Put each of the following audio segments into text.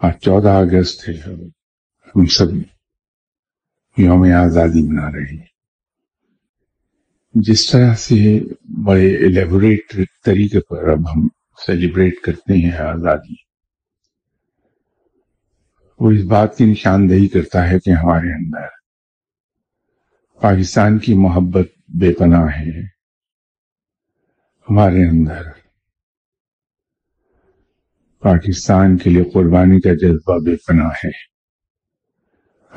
آج چودہ اگست ہے ہم سب یوم آزادی منا رہے ہیں۔ جس طرح سے بڑے الیبوریٹ طریقے پر اب ہم سیلیبریٹ کرتے ہیں آزادی، وہ اس بات کی نشاندہی کرتا ہے کہ ہمارے اندر پاکستان کی محبت بے پناہ ہے۔ ہمارے اندر پاکستان کے لیے قربانی کا جذبہ بے پناہ ہے۔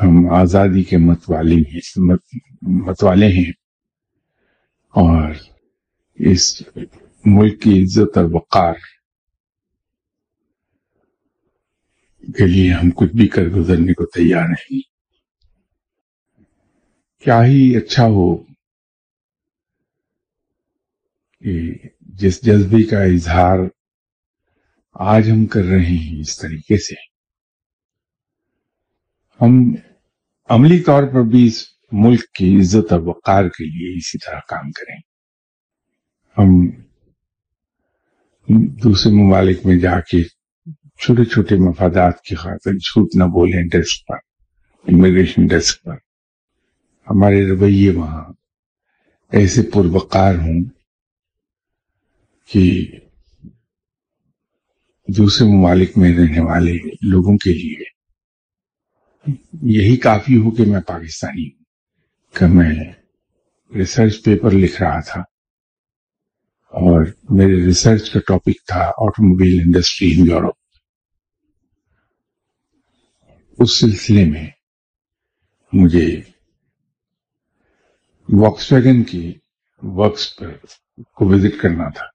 ہم آزادی کے متوالے ہیں متوالے ہیں۔ اور اس ملک کی عزت اور وقار کے لیے ہم کچھ بھی کر گزرنے کو تیار نہیں۔ کیا ہی اچھا ہو کہ جس جذبے کا اظہار آج ہم کر رہے ہیں اس طریقے سے۔ ہم عملی طور پر بھی اس ملک کی عزت اور وقار کے لیے اسی طرح کام کریں۔ ہم دوسرے ممالک میں جا کے چھوٹے چھوٹے مفادات کی خاطر جھوٹ نہ بولیں ڈیسک پر امیگریشن ڈیسک پر۔ ہمارے رویے وہاں ایسے پروقار ہوں کہ دوسرے ممالک میں رہنے والے لوگوں کے لیے یہی کافی ہو کہ میں پاکستانی ہوں، کہ میں ریسرچ پیپر لکھ رہا تھا اور میرے ریسرچ کا ٹاپک تھا automobile industry in Europe اس سلسلے میں مجھے واکس ویگن کی ورکس پر کو وزٹ کرنا تھا۔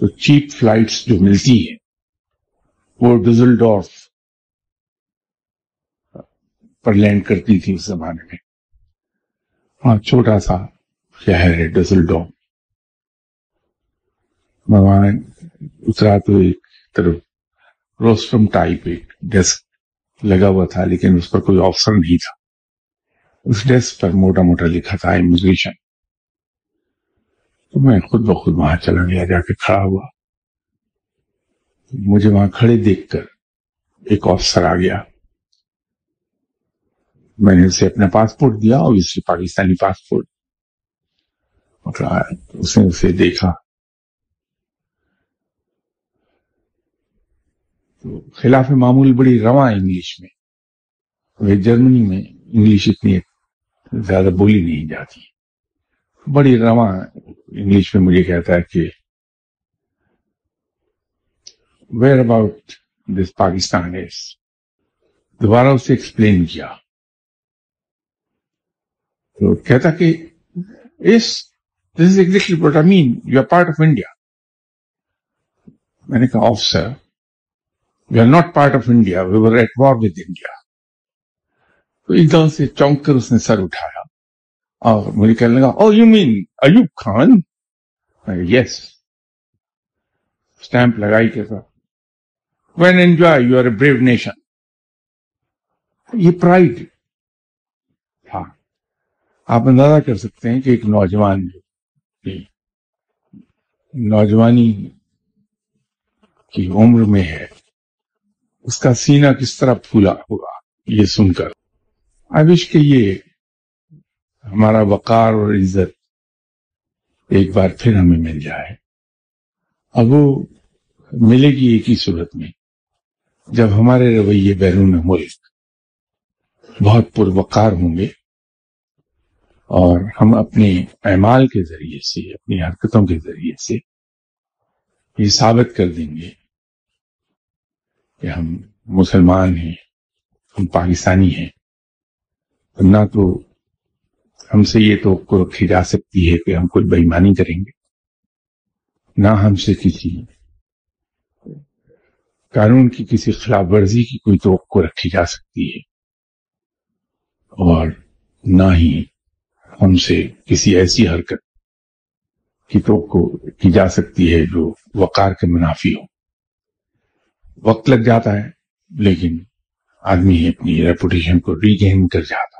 تو چیپ فلائٹس جو ملتی ہیں وہ ڈزل ڈورف پر لینڈ کرتی تھی اس زمانے میں۔ وہاں چھوٹا سا شہر ہے ڈزل ڈور میں وہاں اترا تو ایک طرف روسٹرم ٹائپ ایک ڈیسک لگا ہوا تھا، لیکن اس پر کوئی آفسر نہیں تھا۔ اس ڈیسک پر موٹا موٹا لکھا تھا امیگریشن تو میں خود بخود وہاں چلا گیا، جا کے کھڑا ہوا۔ مجھے وہاں کھڑے دیکھ کر ایک آفسر آ گیا۔ میں نے اسے اپنا پاسپورٹ دیا اور پاکستانی پاسپورٹ۔ اس نے اسے دیکھا۔ تو خلاف معمول بڑی رواں انگلش میں۔ جرمنی میں انگلش اتنی زیادہ بولی نہیں جاتی۔ بڑی رواں انگلش میں مجھے کہتا ہے کہ where about this Pakistan is دوبارہ اسے ایکسپلین کیا۔ تو کہتا کہ اس this is exactly what I mean you are part of India میں نے کہا of sir we are not part of India we were at war with India تو ایک دم سے چونک کر اس نے سر اٹھایا اور مجھے کہنے لگا او you mean Ayub Khan yes stamp لگائی کیسا when enjoy you are a brave nation یہ پرائڈ تھا آپ اندازہ کر سکتے ہیں کہ ایک نوجوان جو نوجوانی کی عمر میں ہے اس کا سینہ کس طرح پھولا ہوا یہ سن کر آئی وش کہ یہ ہمارا وقار اور عزت ایک بار پھر ہمیں مل جائے اب وہ ملے گی ایک ہی صورت میں جب ہمارے رویے بیرون ملک بہت پروقار ہوں گے اور ہم اپنے اعمال کے ذریعے سے، اپنی حرکتوں کے ذریعے سے یہ ثابت کر دیں گے کہ ہم مسلمان ہیں، ہم پاکستانی ہیں۔ نہ تو ہم سے یہ تو رکھی جا سکتی ہے کہ ہم کوئی بےمانی کریں گے، نہ ہم سے کسی قانون کی کسی خلاف ورزی کی کوئی توقع رکھی جا سکتی ہے اور نہ ہی ہم سے کسی ایسی حرکت کی توقع کی جا سکتی ہے جو وقار کے منافی ہو۔ وقت لگ جاتا ہے، لیکن آدمی اپنی ریپوٹیشن کو ری گین کر جاتا